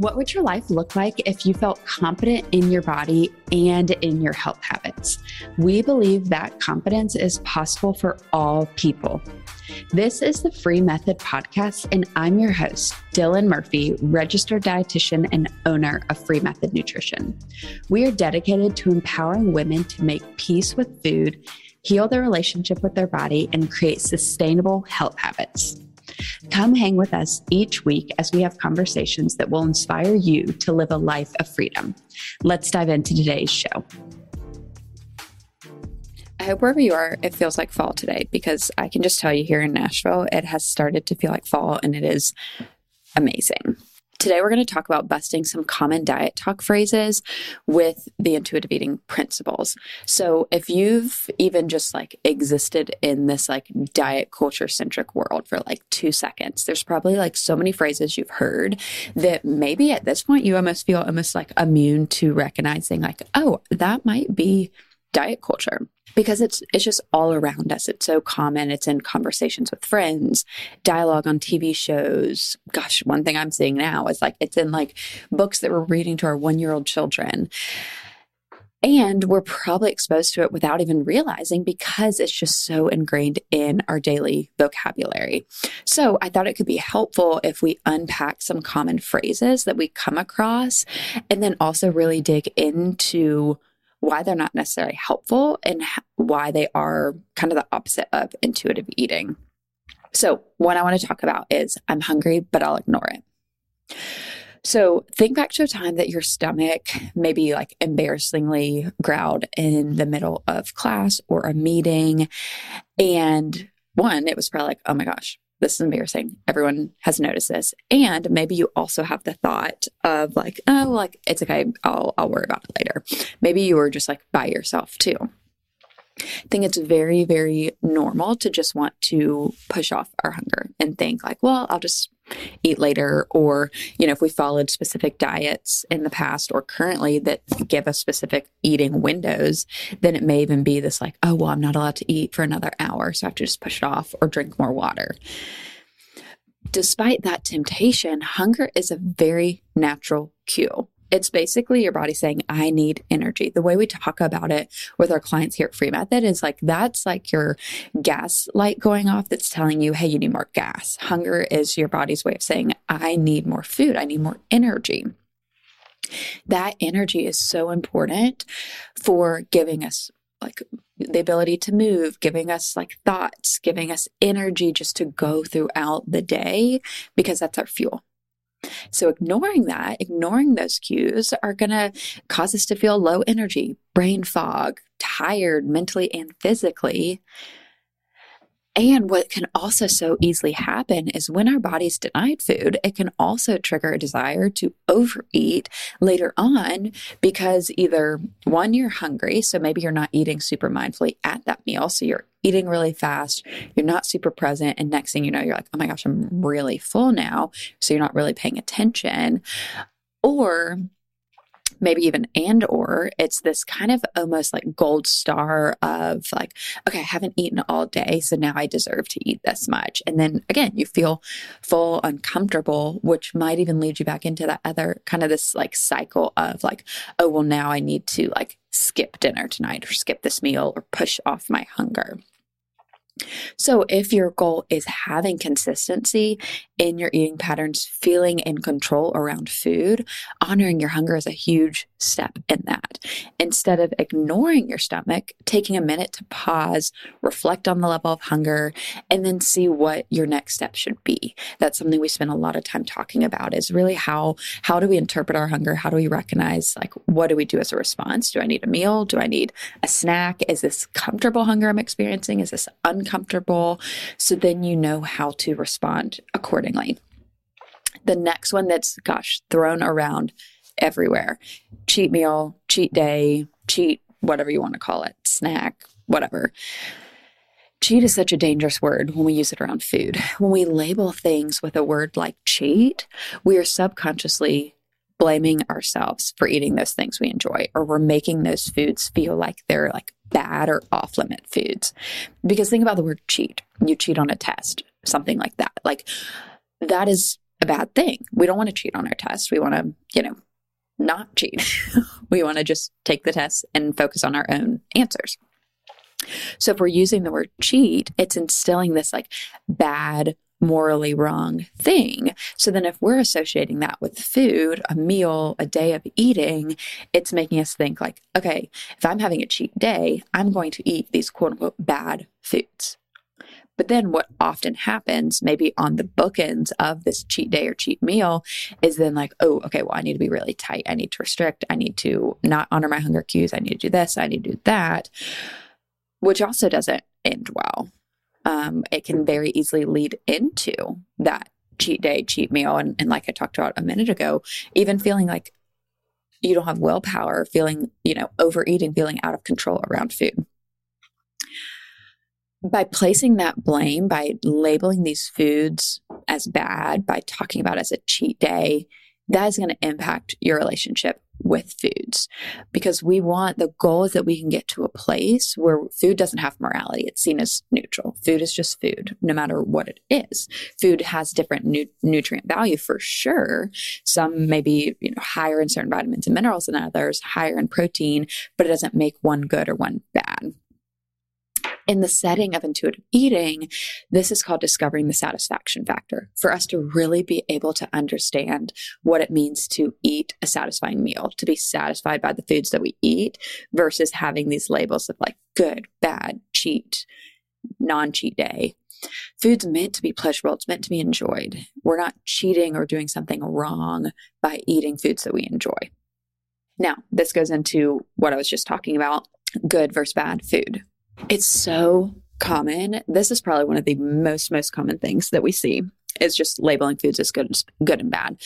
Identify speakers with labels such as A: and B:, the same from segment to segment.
A: What would your life look like if you felt confident in your body and in your health habits? We believe that confidence is possible for all people. This is the Free Method Podcast, and I'm your host, Dylan Murphy, registered dietitian and owner of Free Method Nutrition. We are dedicated to empowering women to make peace with food, heal their relationship with their body, and create sustainable health habits. Come hang with us each week as we have conversations that will inspire you to live a life of freedom. Let's dive into today's show.
B: I hope wherever you are, it feels like fall today because I can just tell you here in Nashville, it has started to feel like fall and it is amazing. Today, we're going to talk about busting some common diet talk phrases with the intuitive eating principles. So, if you've even just like existed in this like diet culture centric world for like two seconds, there's probably like so many phrases you've heard that maybe at this point you almost feel almost like immune to recognizing, like, oh, that might be diet culture because it's it's just all around us. It's so common. It's in conversations with friends, dialogue on TV shows. Gosh, one thing I'm seeing now is like it's in like books that we're reading to our 1-year-old children. And we're probably exposed to it without even realizing because it's just so ingrained in our daily vocabulary. So I thought it could be helpful if we unpack some common phrases that we come across and then also really dig into why they're not necessarily helpful and why they are kind of the opposite of intuitive eating. So, what I want to talk about is I'm hungry, but I'll ignore it. So, think back to a time that your stomach maybe like embarrassingly growled in the middle of class or a meeting. And one, it was probably like, oh my gosh, this is embarrassing. Everyone has noticed this. And maybe you also have the thought of like, oh, like it's okay. I'll, I'll worry about it later. Maybe you were just like by yourself too. I think it's very, very normal to just want to push off our hunger and think like, well, I'll just eat later. Or, you know, if we followed specific diets in the past or currently that give us specific eating windows, then it may even be this like, oh, well, I'm not allowed to eat for another hour. So I have to just push it off or drink more water. Despite that temptation, hunger is a very natural cue. It's basically your body saying, I need energy. The way we talk about it with our clients here at Free Method is like, that's like your gas light going off that's telling you, hey, you need more gas. Hunger is your body's way of saying, I need more food. I need more energy. That energy is so important for giving us like the ability to move, giving us like thoughts, giving us energy just to go throughout the day because that's our fuel. So, ignoring that, ignoring those cues are going to cause us to feel low energy, brain fog, tired mentally and physically. And what can also so easily happen is when our body's denied food, it can also trigger a desire to overeat later on because either one, you're hungry. So maybe you're not eating super mindfully at that meal. So you're eating really fast, you're not super present. And next thing you know, you're like, oh my gosh, I'm really full now. So you're not really paying attention. Or maybe even and or it's this kind of almost like gold star of like okay i haven't eaten all day so now i deserve to eat this much. And then again you feel full uncomfortable which might even lead you back into that other kind of this like cycle of like oh well now i need to like skip dinner tonight or skip this meal or push off my hunger so, if your goal is having consistency in your eating patterns, feeling in control around food, honoring your hunger is a huge step in that. Instead of ignoring your stomach, taking a minute to pause, reflect on the level of hunger, and then see what your next step should be. That's something we spend a lot of time talking about is really how how do we interpret our hunger? How do we recognize like what do we do as a response? Do I need a meal? Do I need a snack? Is this comfortable hunger I'm experiencing? Is this uncomfortable? So then you know how to respond accordingly. The next one that's gosh thrown around everywhere cheat meal, cheat day, cheat, whatever you want to call it, snack, whatever. Cheat is such a dangerous word when we use it around food. When we label things with a word like cheat, we are subconsciously blaming ourselves for eating those things we enjoy, or we're making those foods feel like they're like bad or off limit foods. Because think about the word cheat. You cheat on a test, something like that. Like that is a bad thing. We don't want to cheat on our test. We want to, you know, not cheat. we want to just take the test and focus on our own answers. So if we're using the word cheat, it's instilling this like bad, morally wrong thing. So then if we're associating that with food, a meal, a day of eating, it's making us think like, okay, if I'm having a cheat day, I'm going to eat these quote unquote bad foods. But then what often happens, maybe on the bookends of this cheat day or cheat meal, is then like, oh, okay, well, I need to be really tight. I need to restrict. I need to not honor my hunger cues. I need to do this. I need to do that, which also doesn't end well. Um, it can very easily lead into that cheat day, cheat meal. And, and like I talked about a minute ago, even feeling like you don't have willpower, feeling, you know, overeating, feeling out of control around food by placing that blame, by labeling these foods as bad, by talking about as a cheat day, that is going to impact your relationship with foods because we want the goal is that we can get to a place where food doesn't have morality. It's seen as neutral. Food is just food, no matter what it is. Food has different nu- nutrient value for sure. Some may be you know, higher in certain vitamins and minerals than others, higher in protein, but it doesn't make one good or one bad in the setting of intuitive eating, this is called discovering the satisfaction factor for us to really be able to understand what it means to eat a satisfying meal, to be satisfied by the foods that we eat versus having these labels of like good, bad, cheat, non cheat day. Food's meant to be pleasurable. It's meant to be enjoyed. We're not cheating or doing something wrong by eating foods that we enjoy. Now, this goes into what I was just talking about good versus bad food. It's so common. This is probably one of the most, most common things that we see is just labeling foods as good, good and bad.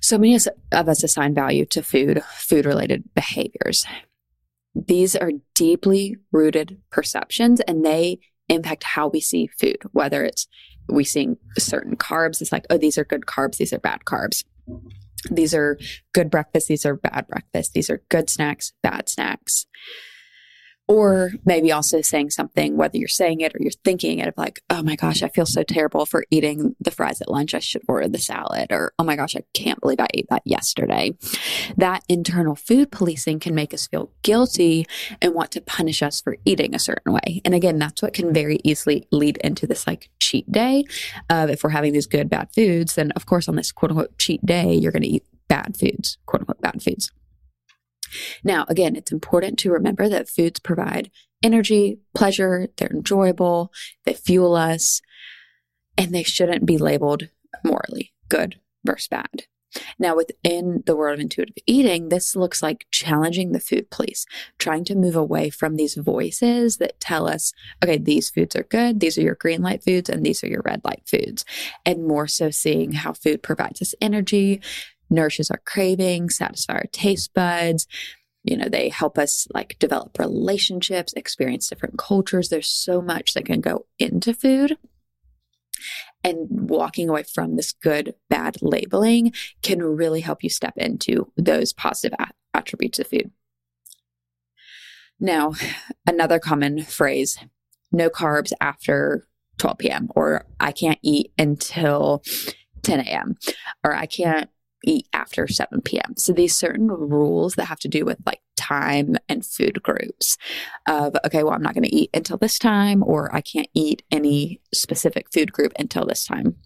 B: So many of us assign value to food, food related behaviors. These are deeply rooted perceptions and they impact how we see food, whether it's we seeing certain carbs, it's like, oh, these are good carbs, these are bad carbs. These are good breakfast, these are bad breakfast, these are good snacks, bad snacks. Or maybe also saying something, whether you're saying it or you're thinking it, of like, oh my gosh, I feel so terrible for eating the fries at lunch. I should order the salad. Or, oh my gosh, I can't believe I ate that yesterday. That internal food policing can make us feel guilty and want to punish us for eating a certain way. And again, that's what can very easily lead into this like cheat day of if we're having these good, bad foods, then of course on this quote unquote cheat day, you're going to eat bad foods, quote unquote bad foods. Now, again, it's important to remember that foods provide energy, pleasure, they're enjoyable, they fuel us, and they shouldn't be labeled morally good versus bad. Now, within the world of intuitive eating, this looks like challenging the food police, trying to move away from these voices that tell us, okay, these foods are good, these are your green light foods, and these are your red light foods, and more so seeing how food provides us energy, nourishes our cravings, satisfy our taste buds. You know, they help us like develop relationships, experience different cultures. There's so much that can go into food. And walking away from this good, bad labeling can really help you step into those positive attributes of food. Now, another common phrase no carbs after 12 p.m., or I can't eat until 10 a.m., or I can't eat after 7 p.m. So these certain rules that have to do with like time and food groups of, okay, well, I'm not going to eat until this time, or I can't eat any specific food group until this time.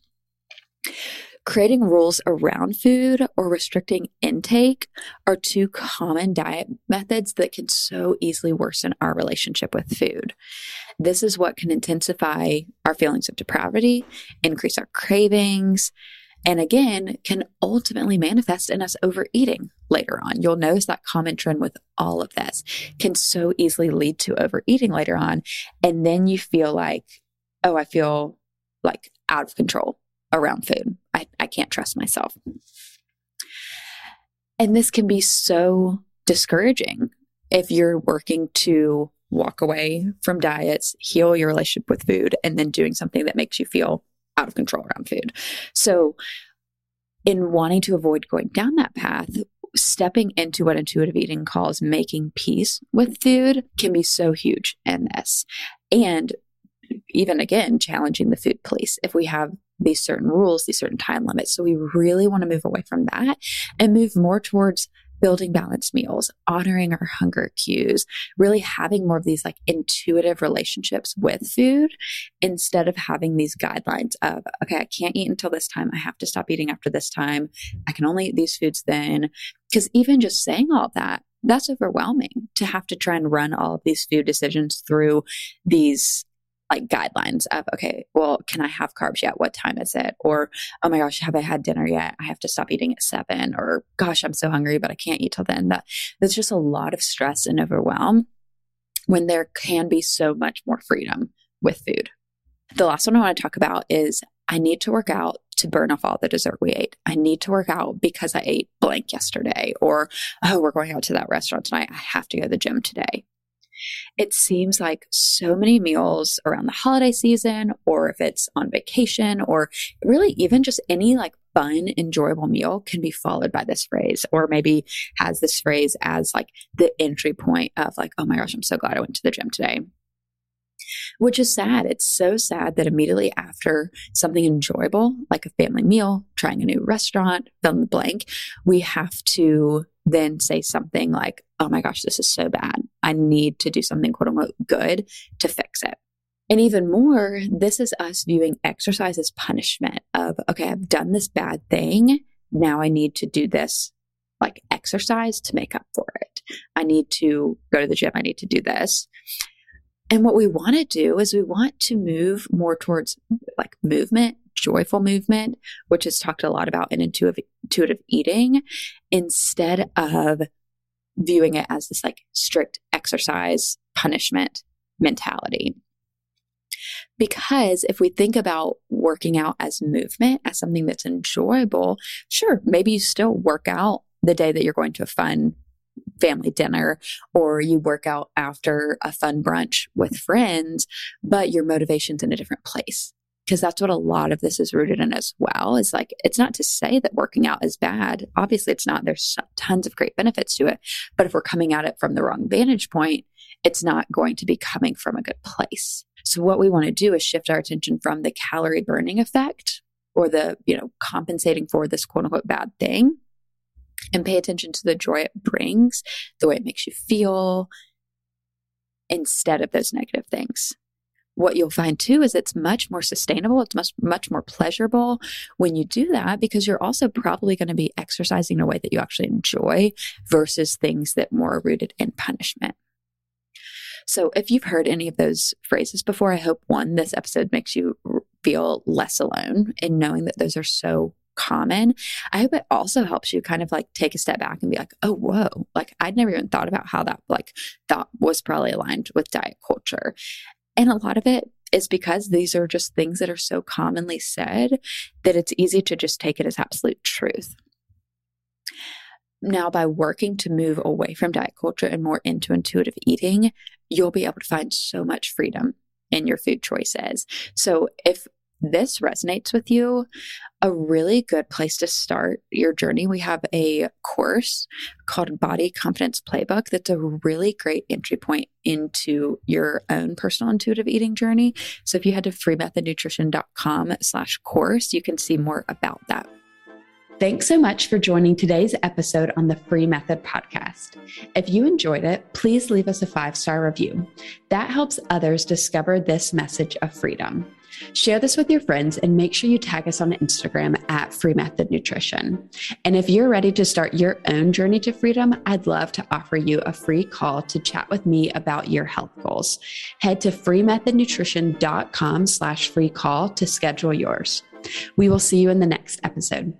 B: Creating rules around food or restricting intake are two common diet methods that can so easily worsen our relationship with food. This is what can intensify our feelings of depravity, increase our cravings, and again can ultimately manifest in us overeating later on. You'll notice that common trend with all of this can so easily lead to overeating later on. And then you feel like, oh, I feel like out of control around food. I, I can't trust myself. And this can be so discouraging if you're working to walk away from diets, heal your relationship with food, and then doing something that makes you feel out of control around food. So, in wanting to avoid going down that path, stepping into what intuitive eating calls making peace with food can be so huge in this. And even again, challenging the food police. If we have these certain rules, these certain time limits. So we really want to move away from that and move more towards building balanced meals, honoring our hunger cues, really having more of these like intuitive relationships with food instead of having these guidelines of, okay, I can't eat until this time. I have to stop eating after this time. I can only eat these foods then. Because even just saying all that, that's overwhelming to have to try and run all of these food decisions through these like guidelines of okay well can i have carbs yet what time is it or oh my gosh have i had dinner yet i have to stop eating at seven or gosh i'm so hungry but i can't eat till then that there's just a lot of stress and overwhelm when there can be so much more freedom with food the last one i want to talk about is i need to work out to burn off all the dessert we ate. I need to work out because I ate blank yesterday, or oh, we're going out to that restaurant tonight. I have to go to the gym today. It seems like so many meals around the holiday season, or if it's on vacation, or really even just any like fun, enjoyable meal can be followed by this phrase, or maybe has this phrase as like the entry point of like, oh my gosh, I'm so glad I went to the gym today which is sad. It's so sad that immediately after something enjoyable, like a family meal, trying a new restaurant, fill in the blank, we have to then say something like, oh my gosh, this is so bad. I need to do something quote unquote good to fix it. And even more, this is us viewing exercise as punishment of, okay, I've done this bad thing. Now I need to do this like exercise to make up for it. I need to go to the gym. I need to do this. And what we want to do is we want to move more towards like movement, joyful movement, which is talked a lot about in intuitive, intuitive eating, instead of viewing it as this like strict exercise punishment mentality. Because if we think about working out as movement, as something that's enjoyable, sure, maybe you still work out the day that you're going to a fun family dinner or you work out after a fun brunch with friends, but your motivation's in a different place. Because that's what a lot of this is rooted in as well. Is like, it's not to say that working out is bad. Obviously, it's not. There's tons of great benefits to it. But if we're coming at it from the wrong vantage point, it's not going to be coming from a good place. So, what we want to do is shift our attention from the calorie burning effect or the, you know, compensating for this quote unquote bad thing and pay attention to the joy it brings, the way it makes you feel, instead of those negative things. What you'll find too is it's much more sustainable. It's much, much more pleasurable when you do that because you're also probably going to be exercising in a way that you actually enjoy versus things that more are rooted in punishment. So if you've heard any of those phrases before, I hope one, this episode makes you feel less alone in knowing that those are so common. I hope it also helps you kind of like take a step back and be like, oh, whoa, like I'd never even thought about how that like thought was probably aligned with diet culture. And a lot of it is because these are just things that are so commonly said that it's easy to just take it as absolute truth. Now, by working to move away from diet culture and more into intuitive eating, you'll be able to find so much freedom in your food choices. So, if this resonates with you, a really good place to start your journey. We have a course called Body Confidence Playbook that's a really great entry point into your own personal intuitive eating journey. So if you head to freemethodnutrition.com slash course, you can see more about that.
A: Thanks so much for joining today's episode on the Free Method podcast. If you enjoyed it, please leave us a five star review. That helps others discover this message of freedom. Share this with your friends and make sure you tag us on Instagram at Free Method Nutrition. And if you're ready to start your own journey to freedom, I'd love to offer you a free call to chat with me about your health goals. Head to freemethodnutrition.com slash free call to schedule yours. We will see you in the next episode.